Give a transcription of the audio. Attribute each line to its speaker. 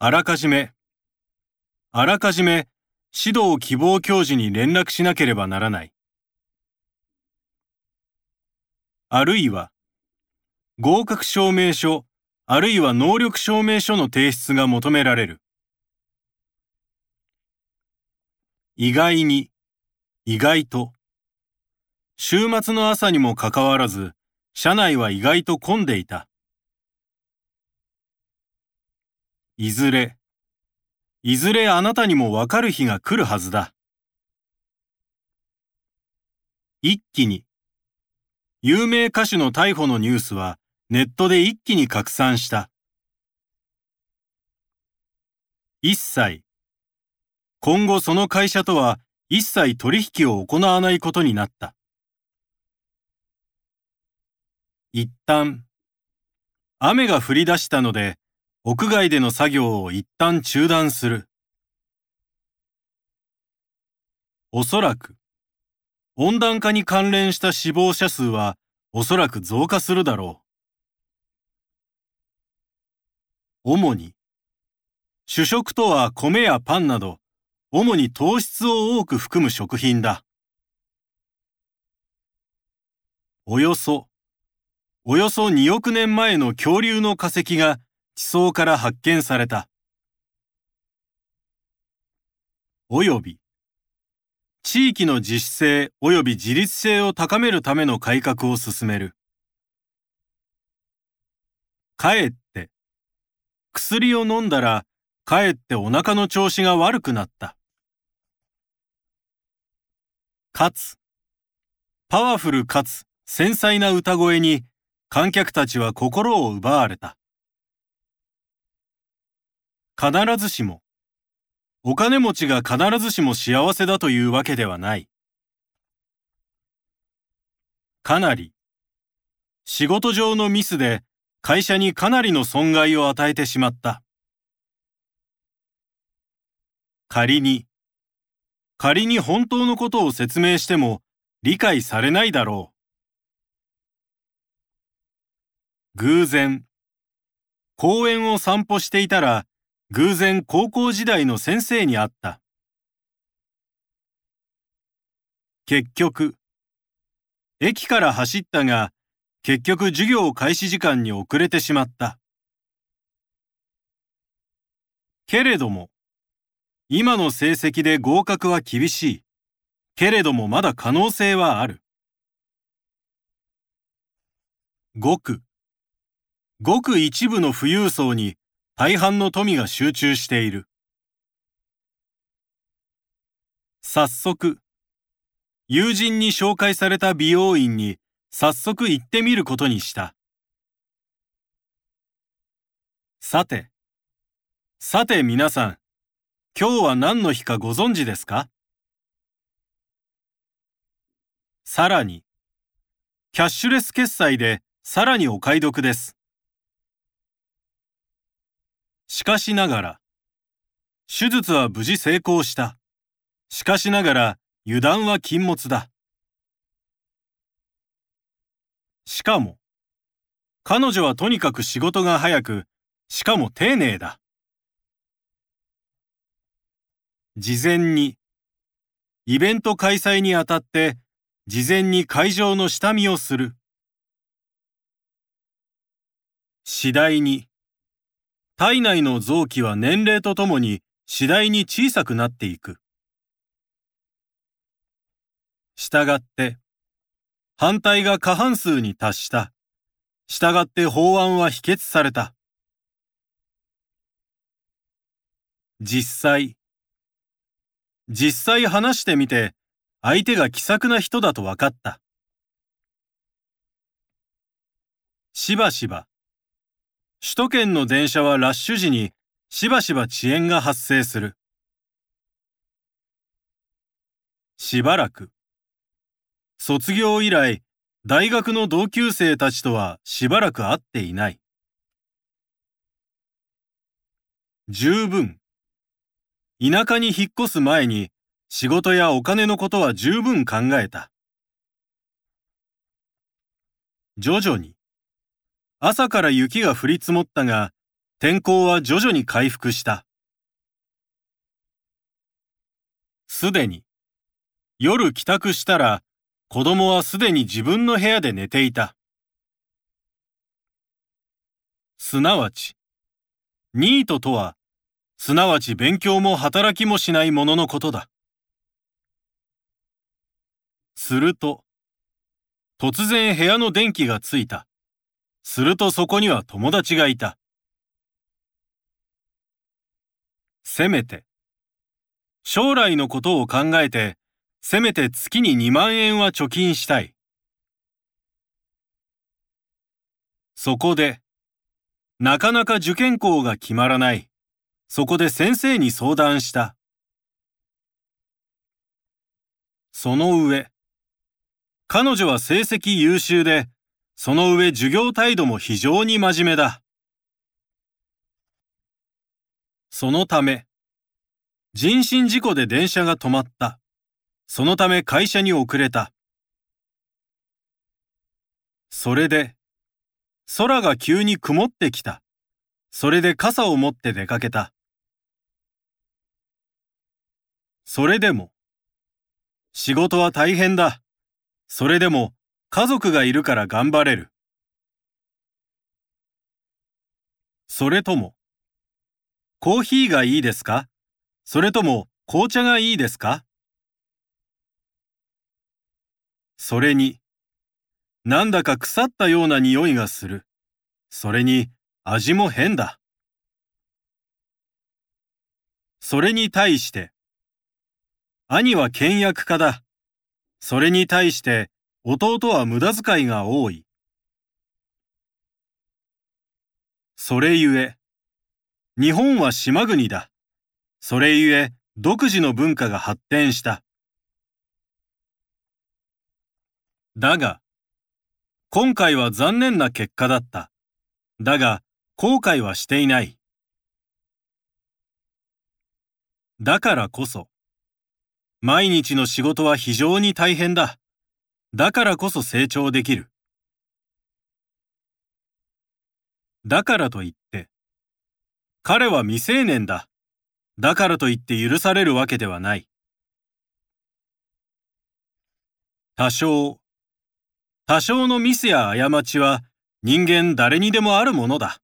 Speaker 1: あらかじめ、あらかじめ指導希望教授に連絡しなければならない。あるいは、合格証明書、あるいは能力証明書の提出が求められる。意外に、意外と。週末の朝にもかかわらず、車内は意外と混んでいた。いずれ、いずれあなたにもわかる日が来るはずだ。一気に。有名歌手の逮捕のニュースはネットで一気に拡散した。一切。今後その会社とは一切取引を行わないことになった。一旦。雨が降り出したので、屋外での作業を一旦中断する。おそらく、温暖化に関連した死亡者数はおそらく増加するだろう。主に、主食とは米やパンなど、主に糖質を多く含む食品だ。およそ、およそ2億年前の恐竜の化石が地層から発見された。および、地域の自主性及び自立性を高めるための改革を進める。かえって、薬を飲んだら、かえってお腹の調子が悪くなった。かつ、パワフルかつ繊細な歌声に観客たちは心を奪われた。必ずしも、お金持ちが必ずしも幸せだというわけではない。かなり、仕事上のミスで会社にかなりの損害を与えてしまった。仮に、仮に本当のことを説明しても理解されないだろう。偶然、公園を散歩していたら偶然高校時代の先生に会った。結局、駅から走ったが、結局授業開始時間に遅れてしまった。けれども、今の成績で合格は厳しい。けれどもまだ可能性はある。ごく、ごく一部の富裕層に大半の富が集中している。早速、友人に紹介された美容院に早速行ってみることにした。さて、さて皆さん、今日は何の日かご存知ですか？さらに、キャッシュレス決済でさらにお買い得です。しかしながら、手術は無事成功した。しかしながら、油断は禁物だ。しかも、彼女はとにかく仕事が早く、しかも丁寧だ。事前に、イベント開催にあたって、事前に会場の下見をする。次第に、体内の臓器は年齢とともに次第に小さくなっていく。したがって、反対が過半数に達した。したがって法案は否決された。実際、実際話してみて、相手が気さくな人だと分かった。しばしば、首都圏の電車はラッシュ時にしばしば遅延が発生する。しばらく。卒業以来、大学の同級生たちとはしばらく会っていない。十分。田舎に引っ越す前に仕事やお金のことは十分考えた。徐々に。朝から雪が降り積もったが、天候は徐々に回復した。すでに。夜帰宅したら、子供はすでに自分の部屋で寝ていた。すなわち、ニートとは、すなわち勉強も働きもしない者のことだ。すると、突然部屋の電気がついた。するとそこには友達がいた。せめて、将来のことを考えて、せめて月に2万円は貯金したい。そこで、なかなか受験校が決まらない。そこで先生に相談した。その上、彼女は成績優秀で、その上授業態度も非常に真面目だ。そのため、人身事故で電車が止まった。そのため会社に遅れた。それで、空が急に曇ってきた。それで傘を持って出かけた。それでも、仕事は大変だ。それでも、家族がいるから頑張れる。それとも、コーヒーがいいですか？それとも紅茶がいいですか？それに、なんだか腐ったような匂いがする。それに味も変だ。それに対して、兄は倹約家だ。それに対して弟は無駄遣いが多い。それゆえ、日本は島国だ。それゆえ、独自の文化が発展した。だが、今回は残念な結果だった。だが、後悔はしていない。だからこそ、毎日の仕事は非常に大変だ。だからこそ成長できる。だからといって、彼は未成年だ。だからといって許されるわけではない。多少、多少のミスや過ちは人間誰にでもあるものだ。